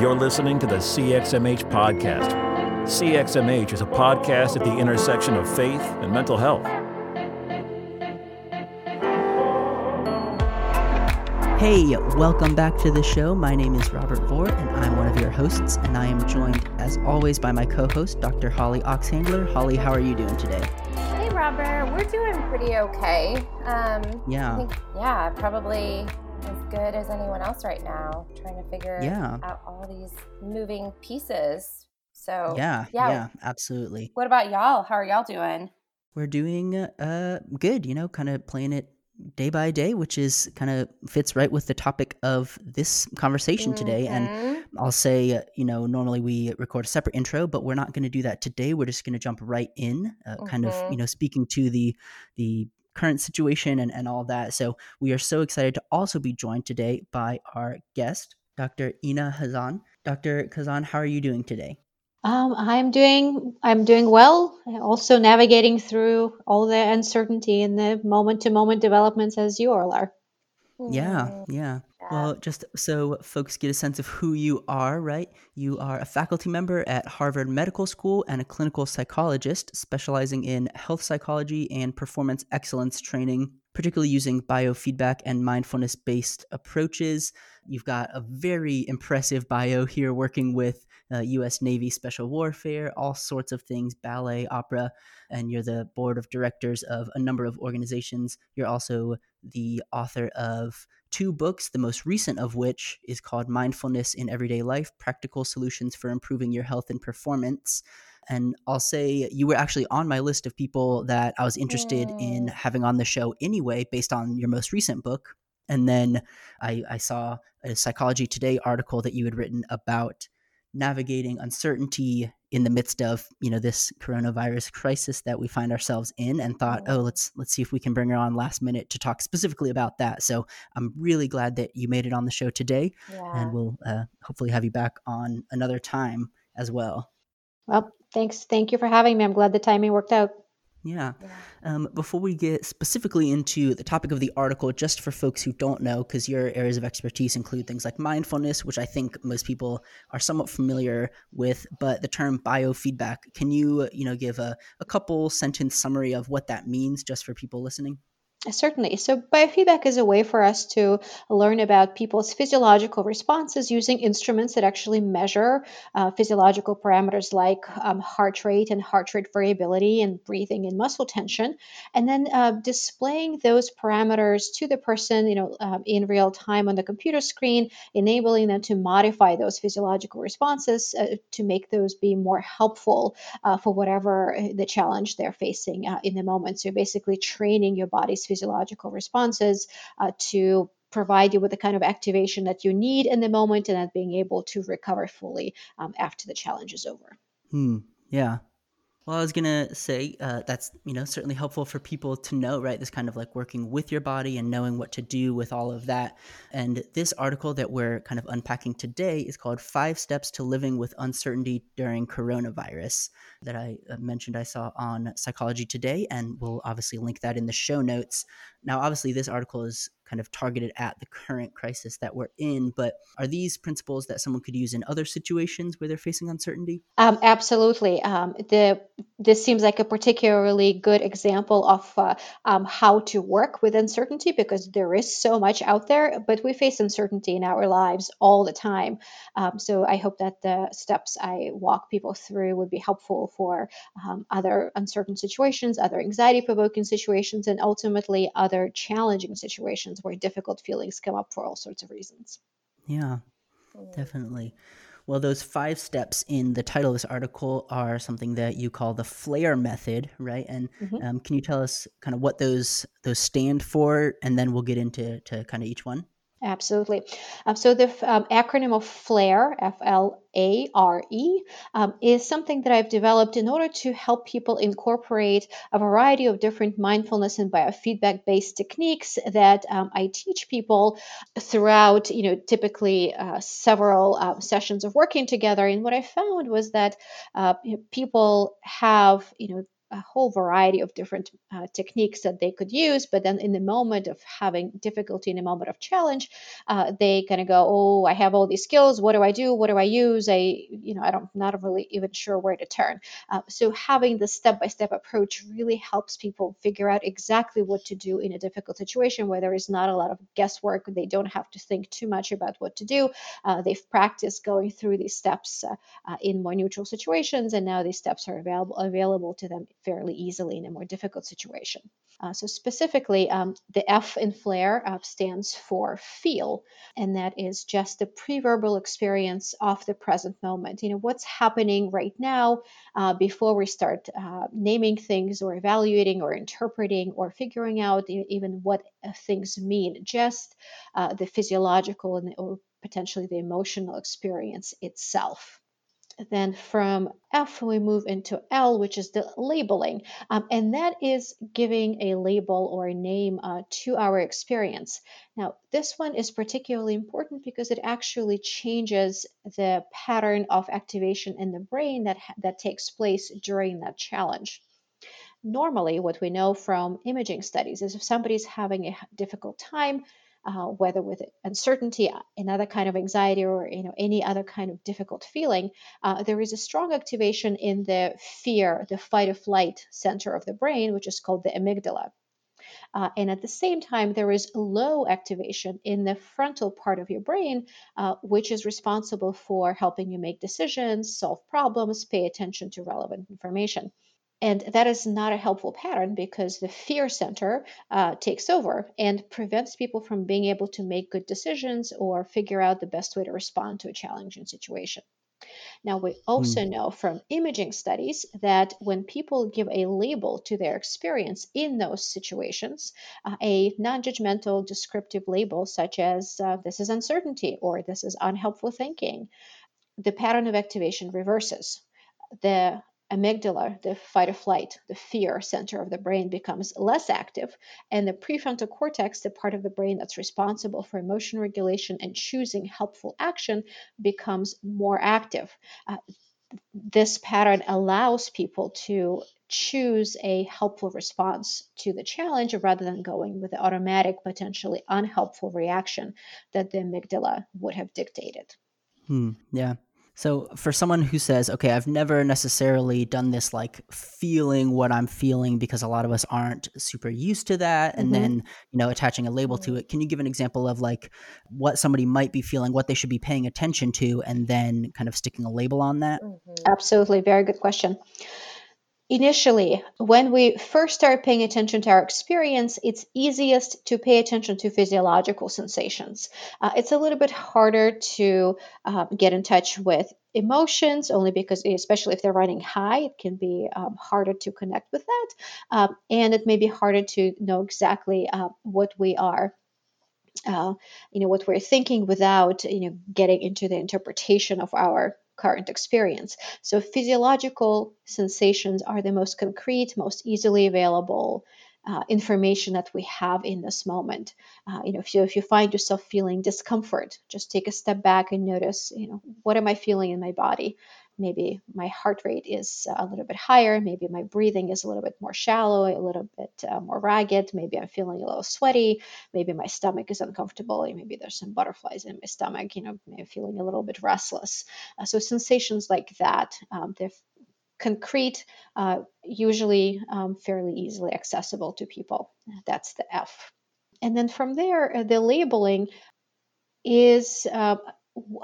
You're listening to the CXMH podcast. CXMH is a podcast at the intersection of faith and mental health. Hey, welcome back to the show. My name is Robert Vore, and I'm one of your hosts. And I am joined, as always, by my co host, Dr. Holly Oxhandler. Holly, how are you doing today? Hey, Robert. We're doing pretty okay. Um, yeah. Think, yeah, probably as good as anyone else right now, trying to figure yeah. out all these moving pieces. So yeah, yeah, yeah, absolutely. What about y'all? How are y'all doing? We're doing uh good, you know, kind of playing it day by day, which is kind of fits right with the topic of this conversation mm-hmm. today. And mm-hmm. I'll say, you know, normally we record a separate intro, but we're not going to do that today. We're just going to jump right in, uh, mm-hmm. kind of, mm-hmm. you know, speaking to the the current situation and, and all that. So we are so excited to also be joined today by our guest, Dr. Inna Khazan. Dr. Khazan, how are you doing today? Um, I'm doing I'm doing well. Also navigating through all the uncertainty and the moment to moment developments as you all are. Yeah, mm-hmm. Yeah. Well, just so folks get a sense of who you are, right? You are a faculty member at Harvard Medical School and a clinical psychologist specializing in health psychology and performance excellence training, particularly using biofeedback and mindfulness based approaches. You've got a very impressive bio here working with uh, U.S. Navy Special Warfare, all sorts of things, ballet, opera, and you're the board of directors of a number of organizations. You're also the author of two books, the most recent of which is called Mindfulness in Everyday Life Practical Solutions for Improving Your Health and Performance. And I'll say you were actually on my list of people that I was interested in oh. having on the show anyway, based on your most recent book. And then I, I saw a Psychology Today article that you had written about navigating uncertainty in the midst of you know this coronavirus crisis that we find ourselves in and thought oh let's let's see if we can bring her on last minute to talk specifically about that. So i'm really glad that you made it on the show today yeah. and we'll uh, hopefully have you back on another time as well. Well thanks. Thank you for having me. I'm glad the timing worked out yeah. Um, before we get specifically into the topic of the article, just for folks who don't know, because your areas of expertise include things like mindfulness, which I think most people are somewhat familiar with, but the term biofeedback, can you, you know, give a, a couple sentence summary of what that means just for people listening? Certainly. So, biofeedback is a way for us to learn about people's physiological responses using instruments that actually measure uh, physiological parameters like um, heart rate and heart rate variability and breathing and muscle tension, and then uh, displaying those parameters to the person, you know, uh, in real time on the computer screen, enabling them to modify those physiological responses uh, to make those be more helpful uh, for whatever uh, the challenge they're facing in the moment. So, basically, training your body's physiological responses uh, to provide you with the kind of activation that you need in the moment and being able to recover fully um, after the challenge is over. Hmm. Yeah. Well, I was gonna say uh, that's you know certainly helpful for people to know, right? This kind of like working with your body and knowing what to do with all of that. And this article that we're kind of unpacking today is called Five Steps to Living with Uncertainty During Coronavirus, that I uh, mentioned I saw on Psychology Today, and we'll obviously link that in the show notes. Now, obviously, this article is kind of targeted at the current crisis that we're in. But are these principles that someone could use in other situations where they're facing uncertainty? Um, absolutely. Um, the this seems like a particularly good example of uh, um, how to work with uncertainty because there is so much out there, but we face uncertainty in our lives all the time. Um, so I hope that the steps I walk people through would be helpful for um, other uncertain situations, other anxiety provoking situations, and ultimately other challenging situations situations where difficult feelings come up for all sorts of reasons. Yeah, definitely. Well, those five steps in the title of this article are something that you call the FLARE method, right? And mm-hmm. um, can you tell us kind of what those those stand for, and then we'll get into to kind of each one. Absolutely. Um, so the um, acronym of FLARE, F L A R E, um, is something that I've developed in order to help people incorporate a variety of different mindfulness and biofeedback based techniques that um, I teach people throughout, you know, typically uh, several uh, sessions of working together. And what I found was that uh, people have, you know, a whole variety of different uh, techniques that they could use. But then in the moment of having difficulty, in a moment of challenge, uh, they kind of go, "Oh, I have all these skills. What do I do? What do I use? I, you know, I don't, not really even sure where to turn." Uh, so having the step-by-step approach really helps people figure out exactly what to do in a difficult situation where there is not a lot of guesswork. They don't have to think too much about what to do. Uh, they've practiced going through these steps uh, uh, in more neutral situations, and now these steps are available available to them fairly easily in a more difficult situation. Uh, so specifically, um, the F in FLARE uh, stands for feel, and that is just the pre-verbal experience of the present moment. You know what's happening right now uh, before we start uh, naming things or evaluating or interpreting or figuring out even what uh, things mean. Just uh, the physiological and or potentially the emotional experience itself. Then from F, we move into L, which is the labeling. Um, and that is giving a label or a name uh, to our experience. Now, this one is particularly important because it actually changes the pattern of activation in the brain that, that takes place during that challenge normally what we know from imaging studies is if somebody's having a difficult time uh, whether with uncertainty, another kind of anxiety, or you know any other kind of difficult feeling, uh, there is a strong activation in the fear, the fight or flight center of the brain, which is called the amygdala. Uh, and at the same time, there is low activation in the frontal part of your brain, uh, which is responsible for helping you make decisions, solve problems, pay attention to relevant information. And that is not a helpful pattern because the fear center uh, takes over and prevents people from being able to make good decisions or figure out the best way to respond to a challenging situation. Now, we also mm. know from imaging studies that when people give a label to their experience in those situations, uh, a non judgmental descriptive label such as uh, this is uncertainty or this is unhelpful thinking, the pattern of activation reverses. The amygdala, the fight or flight, the fear center of the brain becomes less active, and the prefrontal cortex, the part of the brain that's responsible for emotion regulation and choosing helpful action, becomes more active. Uh, this pattern allows people to choose a helpful response to the challenge rather than going with the automatic, potentially unhelpful reaction that the amygdala would have dictated. Hmm, yeah. So for someone who says, okay, I've never necessarily done this like feeling what I'm feeling because a lot of us aren't super used to that and mm-hmm. then, you know, attaching a label to it. Can you give an example of like what somebody might be feeling, what they should be paying attention to and then kind of sticking a label on that? Mm-hmm. Absolutely, very good question. Initially, when we first start paying attention to our experience, it's easiest to pay attention to physiological sensations. Uh, it's a little bit harder to uh, get in touch with emotions, only because, especially if they're running high, it can be um, harder to connect with that. Um, and it may be harder to know exactly uh, what we are uh, you know what we're thinking without you know getting into the interpretation of our current experience. So, physiological sensations are the most concrete, most easily available uh, information that we have in this moment. Uh, you know, if you if you find yourself feeling discomfort, just take a step back and notice, you know, what am I feeling in my body? Maybe my heart rate is a little bit higher, maybe my breathing is a little bit more shallow, a little bit uh, more ragged, maybe I'm feeling a little sweaty, maybe my stomach is uncomfortable, maybe there's some butterflies in my stomach, you know, maybe feeling a little bit restless. Uh, so sensations like that, um, they're concrete, uh, usually um, fairly easily accessible to people. That's the F. And then from there, uh, the labeling is uh,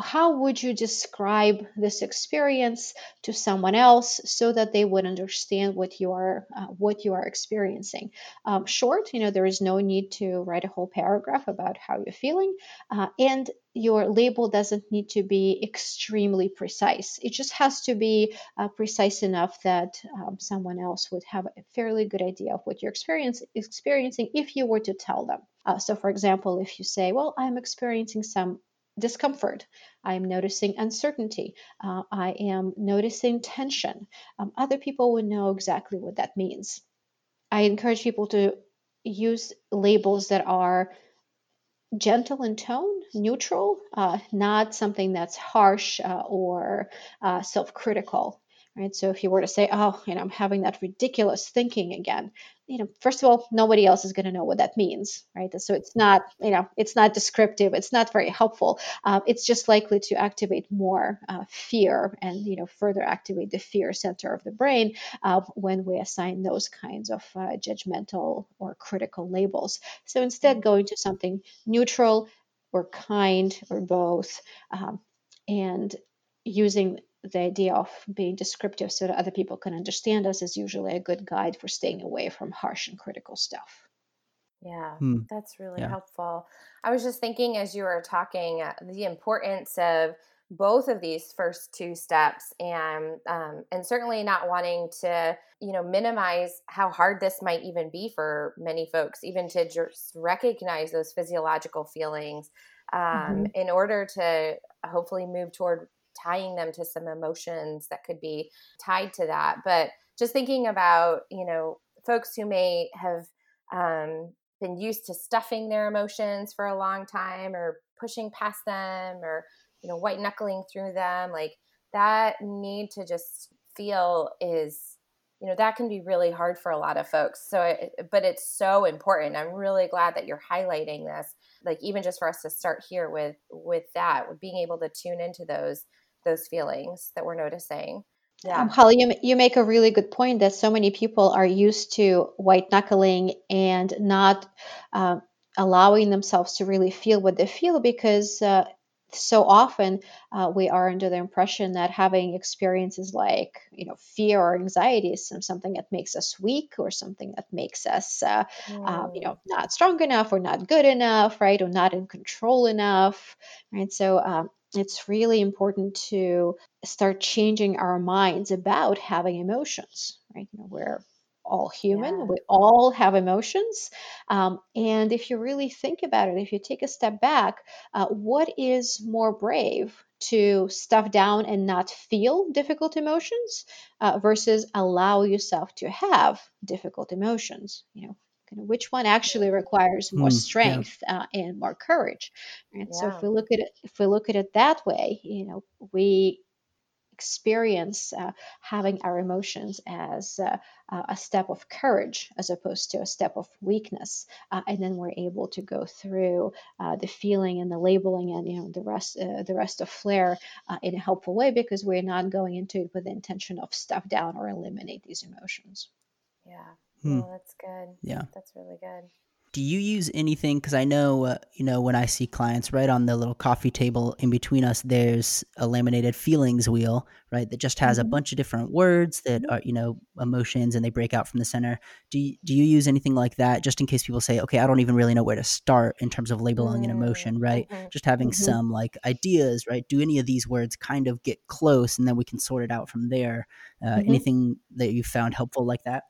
how would you describe this experience to someone else so that they would understand what you are uh, what you are experiencing? Um, short you know there is no need to write a whole paragraph about how you're feeling uh, and your label doesn't need to be extremely precise. It just has to be uh, precise enough that um, someone else would have a fairly good idea of what you're experience, experiencing if you were to tell them. Uh, so for example if you say well i'm experiencing some discomfort. I am noticing uncertainty. Uh, I am noticing tension. Um, other people would know exactly what that means. I encourage people to use labels that are gentle in tone, neutral, uh, not something that's harsh uh, or uh, self critical. Right? So if you were to say, oh, you know, I'm having that ridiculous thinking again, you know, first of all, nobody else is going to know what that means, right? So it's not, you know, it's not descriptive. It's not very helpful. Uh, it's just likely to activate more uh, fear and, you know, further activate the fear center of the brain uh, when we assign those kinds of uh, judgmental or critical labels. So instead, going to something neutral or kind or both, um, and using the idea of being descriptive so that other people can understand us is usually a good guide for staying away from harsh and critical stuff. Yeah, hmm. that's really yeah. helpful. I was just thinking as you were talking uh, the importance of both of these first two steps and um, and certainly not wanting to you know minimize how hard this might even be for many folks even to just recognize those physiological feelings um, mm-hmm. in order to hopefully move toward tying them to some emotions that could be tied to that. But just thinking about, you know, folks who may have um, been used to stuffing their emotions for a long time or pushing past them or, you know, white knuckling through them, like that need to just feel is you know that can be really hard for a lot of folks so it, but it's so important i'm really glad that you're highlighting this like even just for us to start here with with that with being able to tune into those those feelings that we're noticing yeah. Um, Holly, you, you make a really good point that so many people are used to white knuckling and not uh, allowing themselves to really feel what they feel because uh, so often uh, we are under the impression that having experiences like you know fear or anxiety is something that makes us weak or something that makes us uh, mm. uh, you know not strong enough or not good enough right or not in control enough right so um, it's really important to start changing our minds about having emotions right you know, we're all human. Yeah. We all have emotions. Um, and if you really think about it, if you take a step back, uh, what is more brave to stuff down and not feel difficult emotions uh, versus allow yourself to have difficult emotions? You know, which one actually requires more mm, strength yeah. uh, and more courage and yeah. so if we look at it if we look at it that way you know we experience uh, having our emotions as uh, a step of courage as opposed to a step of weakness uh, and then we're able to go through uh, the feeling and the labeling and you know the rest uh, the rest of flare uh, in a helpful way because we're not going into it with the intention of stuff down or eliminate these emotions yeah hmm. oh, that's good yeah that's really good do you use anything because i know uh, you know when i see clients right on the little coffee table in between us there's a laminated feelings wheel right that just has mm-hmm. a bunch of different words that are you know emotions and they break out from the center do you, do you use anything like that just in case people say okay i don't even really know where to start in terms of labeling mm-hmm. an emotion right mm-hmm. just having mm-hmm. some like ideas right do any of these words kind of get close and then we can sort it out from there uh, mm-hmm. anything that you found helpful like that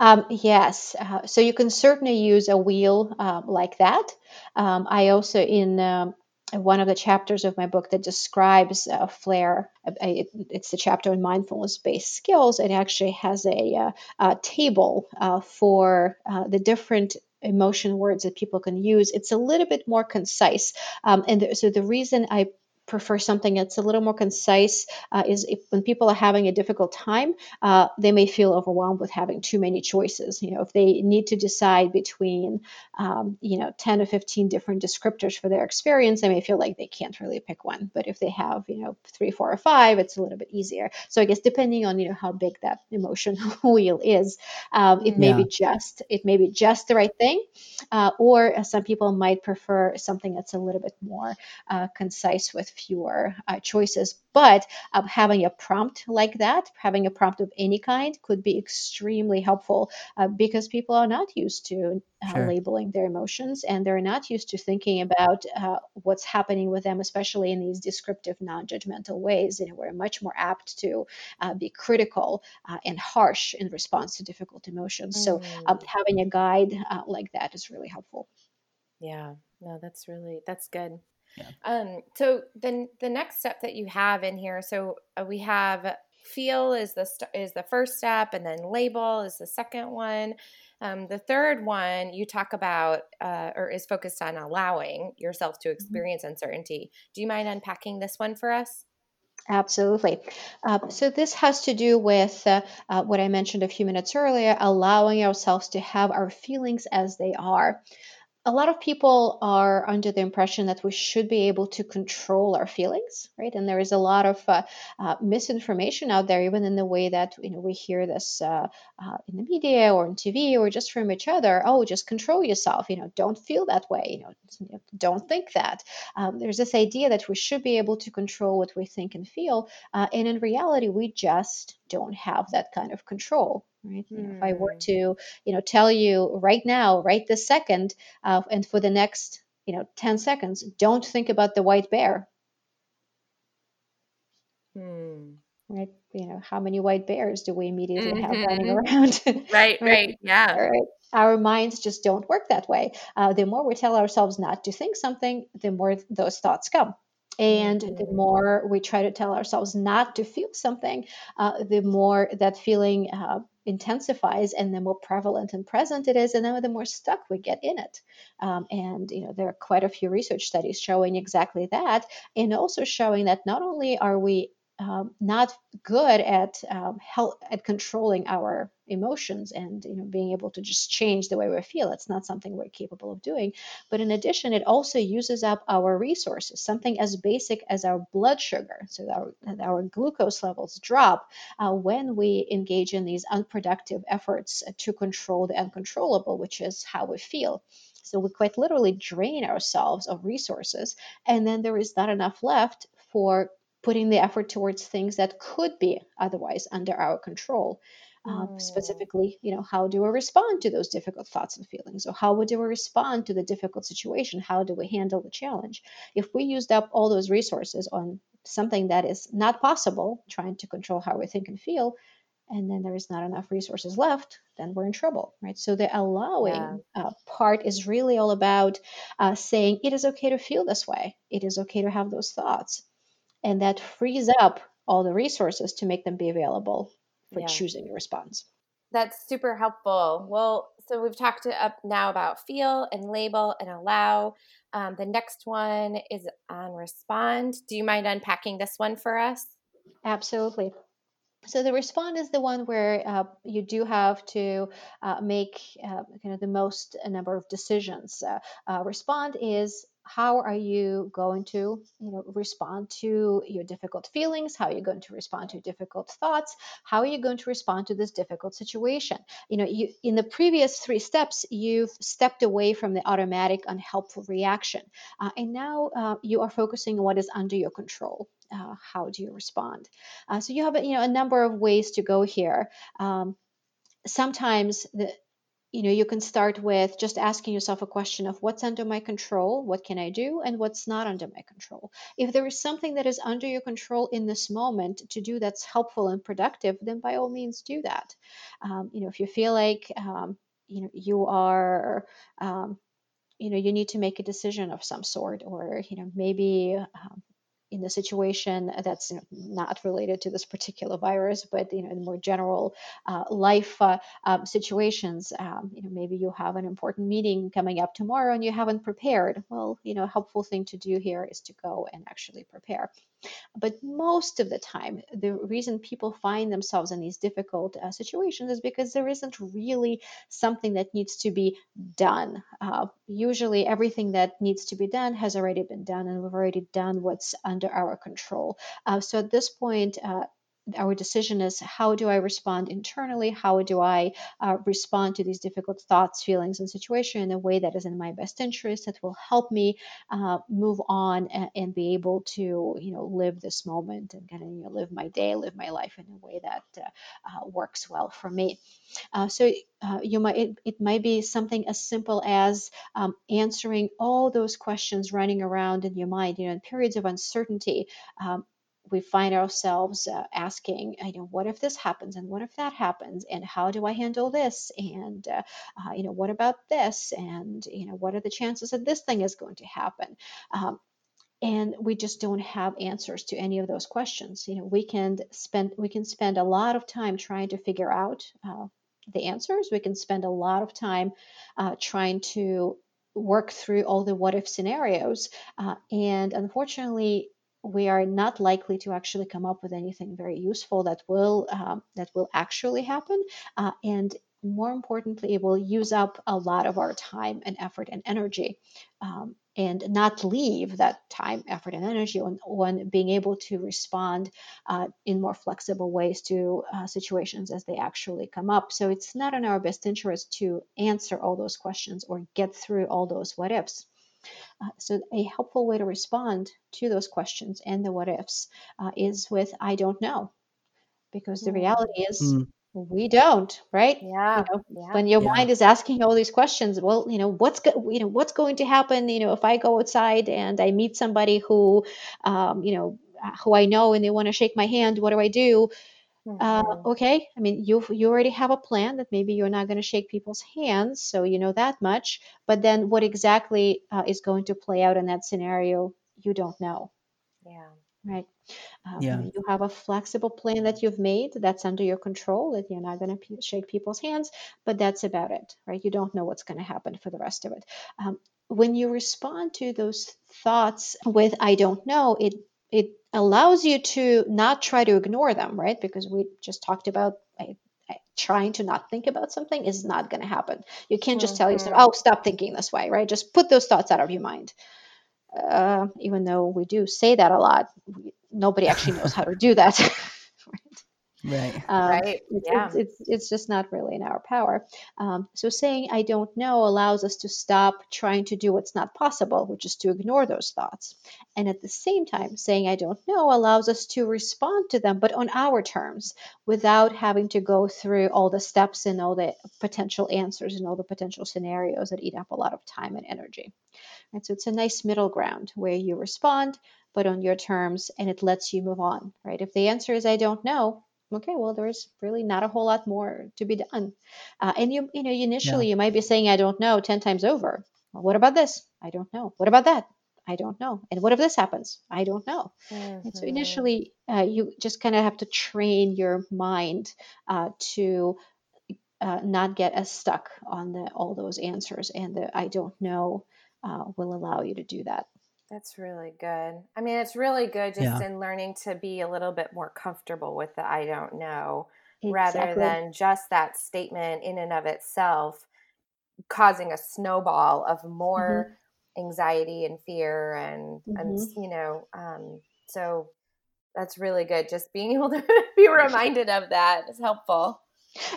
um, yes, uh, so you can certainly use a wheel uh, like that. Um, I also, in um, one of the chapters of my book that describes uh, flare, uh, it, it's the chapter on mindfulness based skills. It actually has a, uh, a table uh, for the different emotion words that people can use. It's a little bit more concise. Um, and th- so the reason I prefer something that's a little more concise uh, is if when people are having a difficult time uh, they may feel overwhelmed with having too many choices. You know if they need to decide between um, you know 10 or 15 different descriptors for their experience they may feel like they can't really pick one. But if they have you know three four or five it's a little bit easier. So i guess depending on you know how big that emotion wheel is um, it may yeah. be just it may be just the right thing uh, or some people might prefer something that's a little bit more uh, concise with fewer uh, choices. But uh, having a prompt like that, having a prompt of any kind, could be extremely helpful uh, because people are not used to uh, sure. labeling their emotions and they're not used to thinking about uh, what's happening with them, especially in these descriptive, non judgmental ways. You know, we're much more apt to uh, be critical and harsh in response to difficult emotions. Mm. So, um, having a guide like that is really helpful. Yeah, no, that's really that's good. Yeah. Um, so then the next step that you have in here, so uh, we have feel is the st- is the first step, and then label is the second one. Um, the third one you talk about uh, or is focused on allowing yourself to mm-hmm. experience mm-hmm. uncertainty. Do you mind unpacking this one for us? Absolutely. Uh, so, this has to do with uh, uh, what I mentioned a few minutes earlier allowing ourselves to have our feelings as they are a lot of people are under the impression that we should be able to control our feelings, right? And there is a lot of uh, uh, misinformation out there, even in the way that you know we hear this uh, uh in the media or on TV or just from each other. Oh, just control yourself. You know, don't feel that way. You know, don't think that. Um, there's this idea that we should be able to control what we think and feel, uh, and in reality, we just don't have that kind of control right? You know, if i were hmm. to you know tell you right now right this second uh, and for the next you know 10 seconds don't think about the white bear. Hmm. right? You know how many white bears do we immediately mm-hmm. have running around? Right, right? right yeah. Right. Our minds just don't work that way. Uh, the more we tell ourselves not to think something the more those thoughts come and mm-hmm. the more we try to tell ourselves not to feel something, uh, the more that feeling uh, intensifies and the more prevalent and present it is, and then the more stuck we get in it. Um, and you know there are quite a few research studies showing exactly that, and also showing that not only are we um, not good at um, help at controlling our emotions and you know being able to just change the way we feel. It's not something we're capable of doing. But in addition it also uses up our resources something as basic as our blood sugar. So our, our glucose levels drop uh, when we engage in these unproductive efforts to control the uncontrollable which is how we feel. So we quite literally drain ourselves of resources and then there is not enough left for putting the effort towards things that could be otherwise under our control. Uh, specifically, you know, how do we respond to those difficult thoughts and feelings, or how do we respond to the difficult situation? How do we handle the challenge? If we used up all those resources on something that is not possible, trying to control how we think and feel, and then there is not enough resources left, then we're in trouble, right? So the allowing yeah. uh, part is really all about uh, saying it is okay to feel this way. It is okay to have those thoughts and that frees up all the resources to make them be available for yeah. choosing a response. That's super helpful. Well, so we've talked up now about feel and label and allow. Um, the next one is on respond. Do you mind unpacking this one for us? Absolutely. So the respond is the one where uh, you do have to uh, make uh, kind of the most number of decisions. Uh, uh, respond is how are you going to you know respond to your difficult feelings? How are you going to respond to difficult thoughts? How are you going to respond to this difficult situation? You know you in the previous three steps you've stepped away from the automatic unhelpful reaction. Uh, and now uh, you are focusing on what is under your control. Uh, how do you respond? Uh, so you have you know a number of ways to go here. Um, sometimes the you know you can start with just asking yourself a question of what's under my control what can i do and what's not under my control. If there is something that is under your control in this moment to do that's helpful and productive then by all means do that. Um, you know if you feel like um, you know you are um, you know you need to make a decision of some sort or you know maybe um, in the situation that's not related to this particular virus, but you know, in more general uh, life uh, um, situations, um, you know, maybe you have an important meeting coming up tomorrow and you haven't prepared. Well, you know, a helpful thing to do here is to go and actually prepare. But most of the time, the reason people find themselves in these difficult uh, situations is because there isn't really something that needs to be done. Uh, usually, everything that needs to be done has already been done, and we've already done what's under our control. Uh, so at this point, uh, our decision is how do I respond internally? How do I uh, respond to these difficult thoughts, feelings, and situation in a way that is in my best interest that will help me uh, move on and, and, be able to, you know, live this moment and kind of you know, live my day, live my life in a way that uh, uh works well for me. Uh, so uh, you might it, it, might be something as simple as um, answering all those questions running around in your mind. You know, in periods of uncertainty. Um, we find ourselves uh, asking, you know, what if this happens and what if that happens and how do I handle this and uh, uh, you know what about this and you know what are the chances that this thing is going to happen. Um, and we just don't have answers to any of those questions. You know, we can spend we can spend a lot of time trying to figure out uh, the answers. We can spend a lot of time uh, trying to work through all the what if scenarios, uh, and unfortunately we are not likely to actually come up with anything very useful that will um, that will actually happen. Uh, and more importantly it will use up a lot of our time and effort and energy um, and not leave that time effort and energy on, on being able to respond uh, in more flexible ways to uh, situations as they actually come up. So it's not in our best interest to answer all those questions or get through all those what ifs uh, so, a helpful way to respond to those questions and the what ifs uh, is with I don't know. Because the hmm. reality is, mm. we don't, right? Yeah, you know, yeah. When your yeah. mind is asking all these questions, well, you know, what's go- you know what's going to happen? You know, if I go outside and I meet somebody who, um, you know, who I know and they want to shake my hand, what do I do? Uh, mm-hmm. okay, I mean, you you already have a plan that maybe you're not going to shake people's hands, so you know that much. But then, what exactly uh, is going to play out in that scenario, you don't know. Yeah. Right. Um, yeah. You have a flexible plan that you've made that's under your control that you're not going to p- shake people's hands, but that's about it, right? You don't know what's going to happen for the rest of it. Um, when you respond to those thoughts with "I don't know," it it allows you to not try to ignore them, right? Because we just talked about trying to not think about something is not going to happen. You can't just mm-hmm. tell yourself, "Oh, stop thinking this way," right? Just put those thoughts out of your mind. Uh, even though we do say that a lot, we, nobody actually knows how to do that. Right. Um, right. It's, yeah. It's, it's, it's, just not really in our power. Um, so saying I don't know allows us to stop trying to do what's not possible, which is to ignore those thoughts. And at the same time, saying I don't know allows us to respond to them, but on our terms, without having to go through all the steps and all the potential answers and all the potential scenarios that eat up a lot of time and energy. And so it's a nice middle ground where you respond, but on your terms, and it lets you move on, right? If the answer is I don't know, okay well there's really not a whole lot more to be done. Uh, and you you know initially yeah. you might be saying i don't know 10 times over. Well, what about this? I don't know. What about that? I don't know. And what if this happens? I don't know. Mm-hmm. so initially uh, you just kind of have to train your mind uh, to uh, not get as stuck on the all those answers and the i don't know uh, will allow you to do that that's really good. I mean, it's really good just yeah. in learning to be a little bit more comfortable with the I don't know exactly. rather than just that statement in and of itself causing a snowball of more mm-hmm. anxiety and fear and mm-hmm. and you know um, so that's really good just being able to be reminded of that is helpful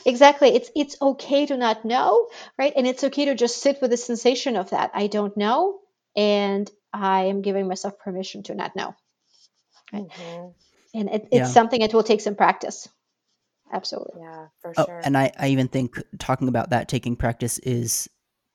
exactly it's it's okay to not know right and it's okay to just sit with the sensation of that i don't know and I am giving myself permission to not know. Right? Mm-hmm. And it, it's yeah. something that will take some practice. Absolutely. Yeah, for oh, sure. And I, I even think talking about that taking practice is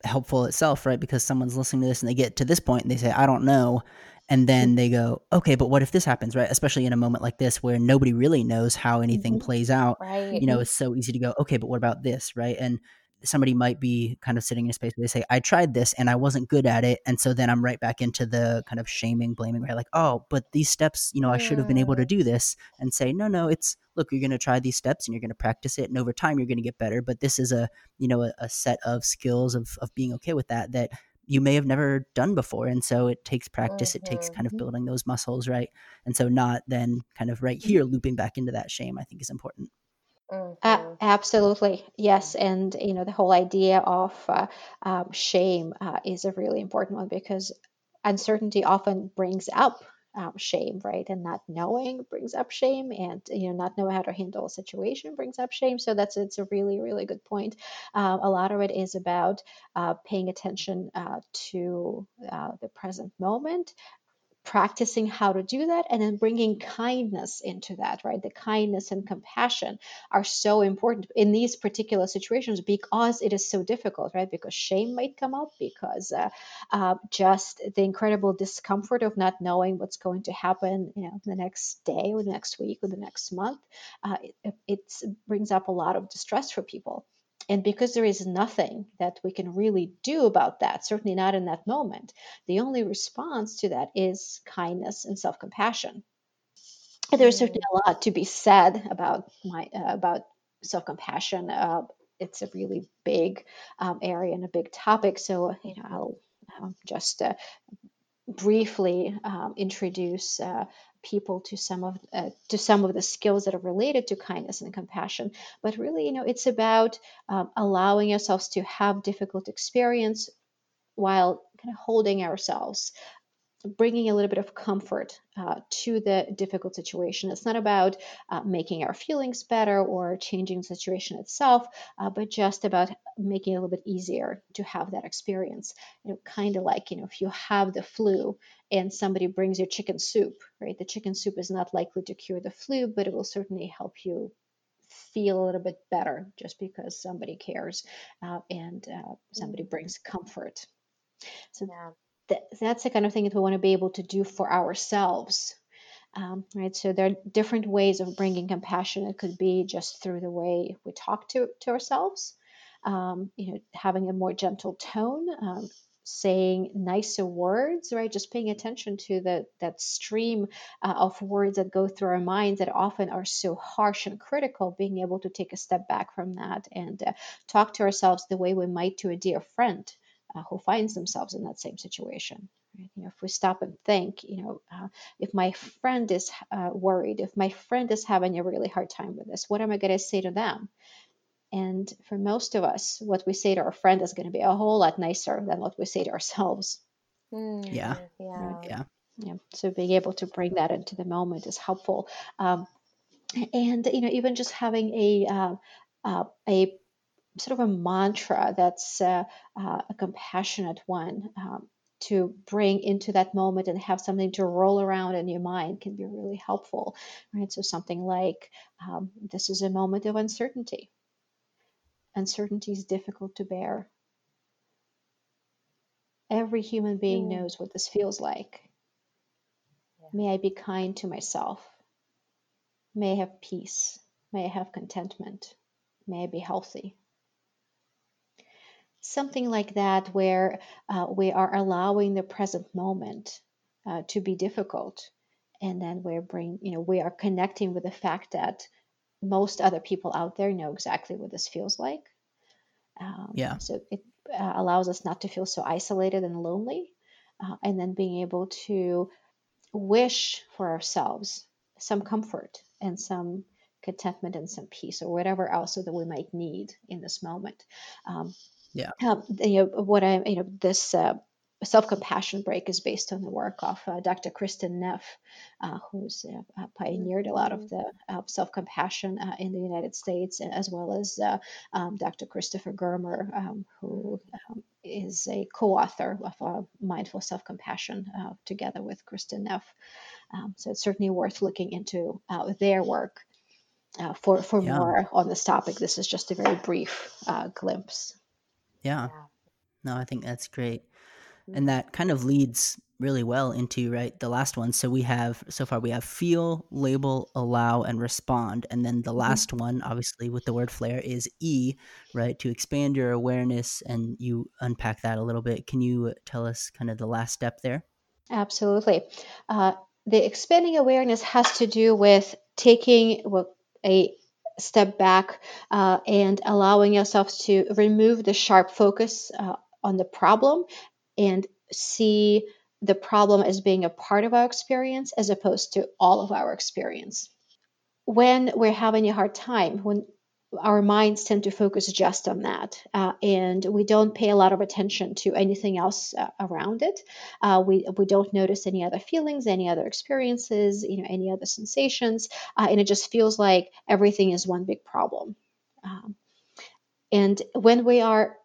helpful itself, right? Because someone's listening to this and they get to this point and they say, I don't know. And then they go, okay, but what if this happens, right? Especially in a moment like this where nobody really knows how anything mm-hmm. plays out. Right. You know, it's so easy to go, okay, but what about this, right? And somebody might be kind of sitting in a space where they say, I tried this and I wasn't good at it. And so then I'm right back into the kind of shaming, blaming, right? Like, oh, but these steps, you know, I should have been able to do this and say, no, no, it's, look, you're going to try these steps and you're going to practice it. And over time, you're going to get better. But this is a, you know, a, a set of skills of, of being okay with that, that you may have never done before. And so it takes practice. Mm-hmm. It takes kind of mm-hmm. building those muscles, right? And so not then kind of right here looping back into that shame, I think is important. Mm-hmm. absolutely, yes, and you know the whole idea of uh, um, shame uh, is a really important one because uncertainty often brings up um, shame, right? And not knowing brings up shame, and you know not knowing how to handle a situation brings up shame. So that's it's a really really good point. Um, a lot of it is about uh, paying attention uh, to uh, the present moment, practicing how to do that and then bringing kindness into that right? The kindness and compassion are so important in these particular situations because it is so difficult right? Because shame might come up because uh, uh, just the incredible discomfort of not knowing what's going to happen you know the next day or the next week or the next month uh, it, it brings up a lot of distress for people and because there is nothing that we can really do about that, certainly not in that moment, the only response to that is kindness and self compassion. There's certainly a lot to be said about my uh, about self compassion. Uh, it's a really big um, area and a big topic. So you know, I'll, I'll just uh, briefly um, introduce uh, people to some of uh, to some of the skills that are related to kindness and compassion. But really you know it's about um, allowing ourselves to have difficult experience while kind of holding ourselves bringing a little bit of comfort uh, to the difficult situation. It's not about uh, making our feelings better or changing the situation itself, uh, but just about making it a little bit easier to have that experience. You know, kind of like you know, if you have the flu and somebody brings you chicken soup, right? The chicken soup is not likely to cure the flu, but it will certainly help you feel a little bit better just because somebody cares uh, and uh, somebody mm-hmm. brings comfort. So yeah that's the kind of thing that we want to be able to do for ourselves. Um, right. So there are different ways of bringing compassion. It could be just through the way we talk to, to ourselves, um, you know, having a more gentle tone, um, saying nicer words, right? Just paying attention to the that stream uh, of words that go through our minds that often are so harsh and critical. Being able to take a step back from that and uh, talk to ourselves the way we might to a dear friend uh, who finds themselves in that same situation. Right? You know, if we stop and think, you know, uh, if my friend is uh, worried, if my friend is having a really hard time with this, what am I going to say to them? And for most of us, what we say to our friend is going to be a whole lot nicer than what we say to ourselves. Mm, yeah. Yeah. Yeah. Yeah. So being able to bring that into the moment is helpful. Um, and you know, even just having a uh, uh, a sort of a mantra that's uh, uh, a compassionate one um, to bring into that moment and have something to roll around in your mind can be really helpful right? So something like um, this is a moment of uncertainty. Uncertainty is difficult to bear. Every human being mm. knows what this feels like. Yeah. may i be kind to myself? May i have peace? May i have contentment? May i be healthy something like that where uh, we are allowing the present moment uh, to be difficult. And then we're bring you know we are connecting with the fact that most other people out there know exactly what this feels like. Um, yeah. so it uh, allows us not to feel so isolated and lonely uh, and then being able to wish for ourselves some comfort and some contentment and some peace or whatever else that we might need in this moment. Um, yeah. Um, you know what I you know this uh, self compassion break is based on the work of uh, Dr. Kristin Neff, uh, who's uh, uh, pioneered a lot of the uh, self compassion in the United States, as well as um, Dr. Christopher Germer, um, who um, is a co-author of mindful self compassion together with Kristin Neff. Um, so it's certainly worth looking into their work. for for yeah. more on this topic, this is just a very brief glimpse. Yeah. No, I think that's great. And mm-hmm. that kind of leads really well into right the last one. So we have so far we have feel, label, allow, and respond. And then the mm-hmm. last mm-hmm. one, obviously with the word flare, is E, right? To expand your awareness and you unpack that a little bit. Can you tell us kind of the last step there? Absolutely. Uh, the expanding awareness has to do with taking well, a step back uh, and allowing yourself to remove the sharp focus uh, on the problem and see the problem as being a part of our experience as opposed to all of our experience. When we're having a hard time, when our minds tend to focus just on that uh, and we don't pay a lot of attention to anything else uh, around it. Uh, we, we don't notice any other feelings any other experiences you know any other sensations uh, and it just feels like everything is one big problem. Um, and when we are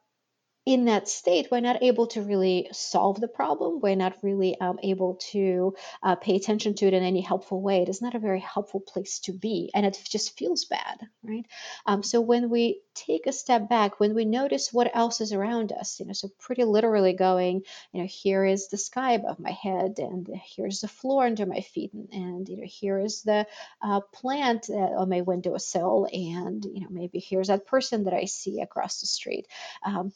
in that state, we're not able to really solve the problem. We're not really um, able to uh, pay attention to it in any helpful way. It is not a very helpful place to be, and it just feels bad, right? Um, so when we take a step back, when we notice what else is around us, you know, so pretty literally going, you know, here is the sky above my head, and here's the floor under my feet, and, and you know, here is the uh, plant uh, on my windowsill, and you know, maybe here's that person that I see across the street. Um,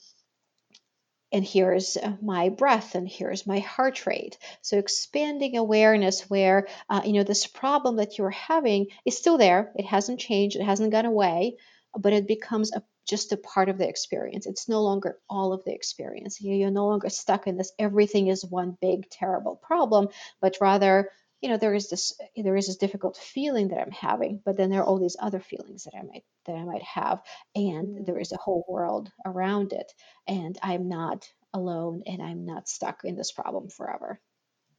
and here's my breath and here's my heart rate so expanding awareness where uh, you know this problem that you're having is still there it hasn't changed it hasn't gone away but it becomes a just a part of the experience. It's no longer all of the experience. You're no longer stuck in this everything is one big terrible problem, but rather you know there is this there is this difficult feeling that i'm having but then there are all these other feelings that i might that i might have and mm. there is a whole world around it and i'm not alone and i'm not stuck in this problem forever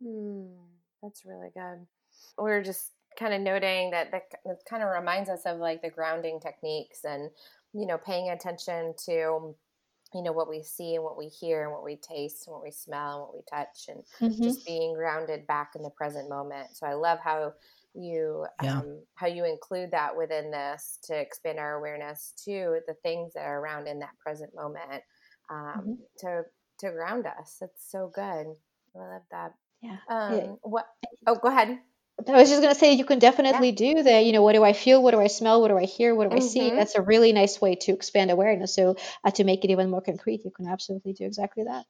mm, that's really good we're just kind of noting that that kind of reminds us of like the grounding techniques and you know paying attention to you know what we see and what we hear and what we taste and what we smell and what we touch and mm-hmm. just being grounded back in the present moment so i love how you yeah. um, how you include that within this to expand our awareness to the things that are around in that present moment um, mm-hmm. to to ground us that's so good i love that yeah. Um, yeah. what oh go ahead I was just going to say you can definitely yeah. do that. You know, what do I feel? What do I smell? What do I hear? What do mm-hmm. I see? Mm-hmm. That's a really nice way to expand awareness. So, uh, to make it even more concrete, you can absolutely do exactly that.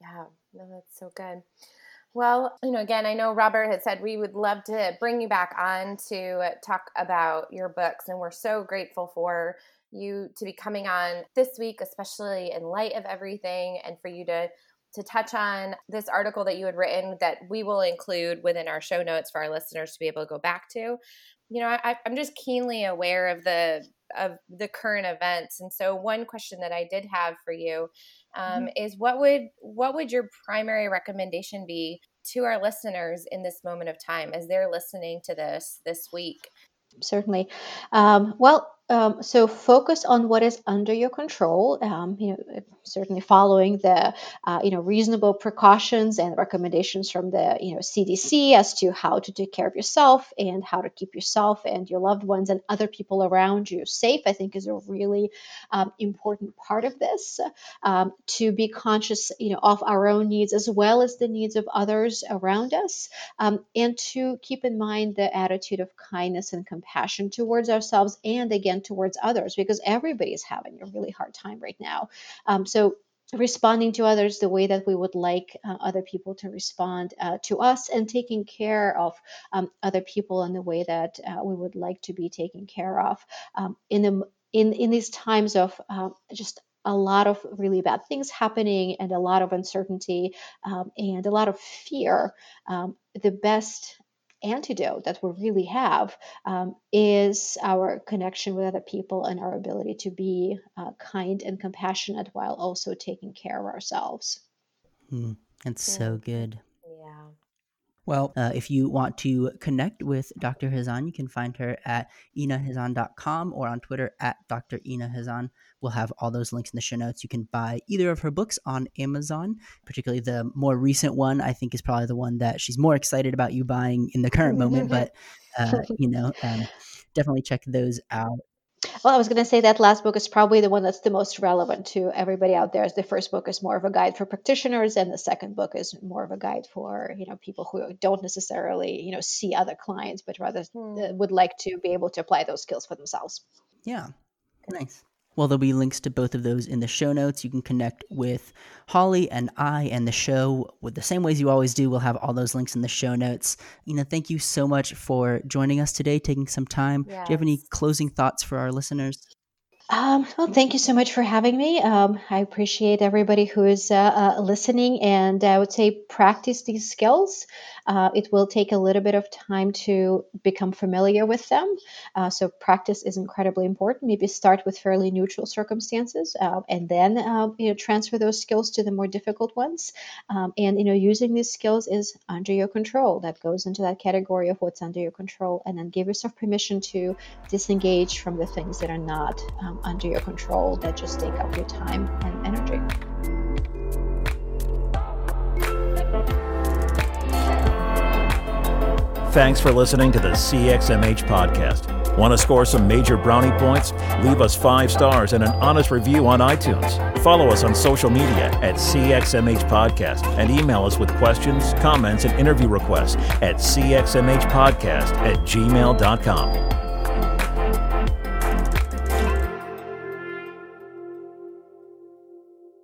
Yeah, no, that's so good. Well, you know, again, I know Robert had said we would love to bring you back on to talk about your books, and we're so grateful for you to be coming on this week, especially in light of everything, and for you to to touch on this article that you had written that we will include within our show notes for our listeners to be able to go back to. You know, I, I'm just keenly aware of the of the current events, and so one question that I did have for you um, mm-hmm. is what would what would your primary recommendation be to our listeners in this moment of time as they're listening to this this week? Certainly. Um, well, um, so focus on what is under your control. Um, you know, certainly following the uh, you know reasonable precautions and recommendations from the you know CDC as to how to take care of yourself and how to keep yourself and your loved ones and other people around you safe. I think is a really um, important part of this. Um, to be conscious, you know, of our own needs as well as the needs of others around us, um, and to keep in mind the attitude of kindness and compassion towards ourselves and again towards others because everybody is having a really hard time right now. Um, so responding to others the way that we would like uh, other people to respond uh, to us and taking care of um, other people in the way that uh, we would like to be taken care of. Um, in the in in these times of uh, just a lot of really bad things happening and a lot of uncertainty um, and a lot of fear um, the best antidote that we really have um, is our connection with other people and our ability to be uh, kind and compassionate while also taking care of ourselves. Mm, that's yeah. so good. Yeah. Well, uh, if you want to connect with Dr. Khazan, you can find her at innakhazan.com or on Twitter at Dr. Inna Khazan. We'll have all those links in the show notes. You can buy either of her books on Amazon, particularly the more recent one. I think is probably the one that she's more excited about you buying in the current moment. But uh, you know, um, definitely check those out. Well, I was going to say that last book is probably the one that's the most relevant to everybody out there. As the first book is more of a guide for practitioners, and the second book is more of a guide for you know people who don't necessarily you know see other clients, but rather hmm. would like to be able to apply those skills for themselves. Yeah, nice. Well, there'll be links to both of those in the show notes. You can connect with Holly and I and the show with the same ways you always do. We'll have all those links in the show notes. You know, thank you so much for joining us today, taking some time. Yes. Do you have any closing thoughts for our listeners? Um, well, thank you so much for having me. Um, I appreciate everybody who is uh, uh, listening, and I would say practice these skills. Uh, it will take a little bit of time to become familiar with them. Uh, so practice is incredibly important. Maybe start with fairly neutral circumstances, uh, and then um, you know transfer those skills to the more difficult ones. Um, and you know, using these skills is under your control. That goes into that category of what's under your control, and then give yourself permission to disengage from the things that are not. Under your control that just take up your time and energy. Thanks for listening to the CXMH podcast. Want to score some major brownie points? Leave us five stars and an honest review on iTunes. Follow us on social media at CXMH Podcast and email us with questions, comments, and interview requests at cxmhpodcast at gmail.com.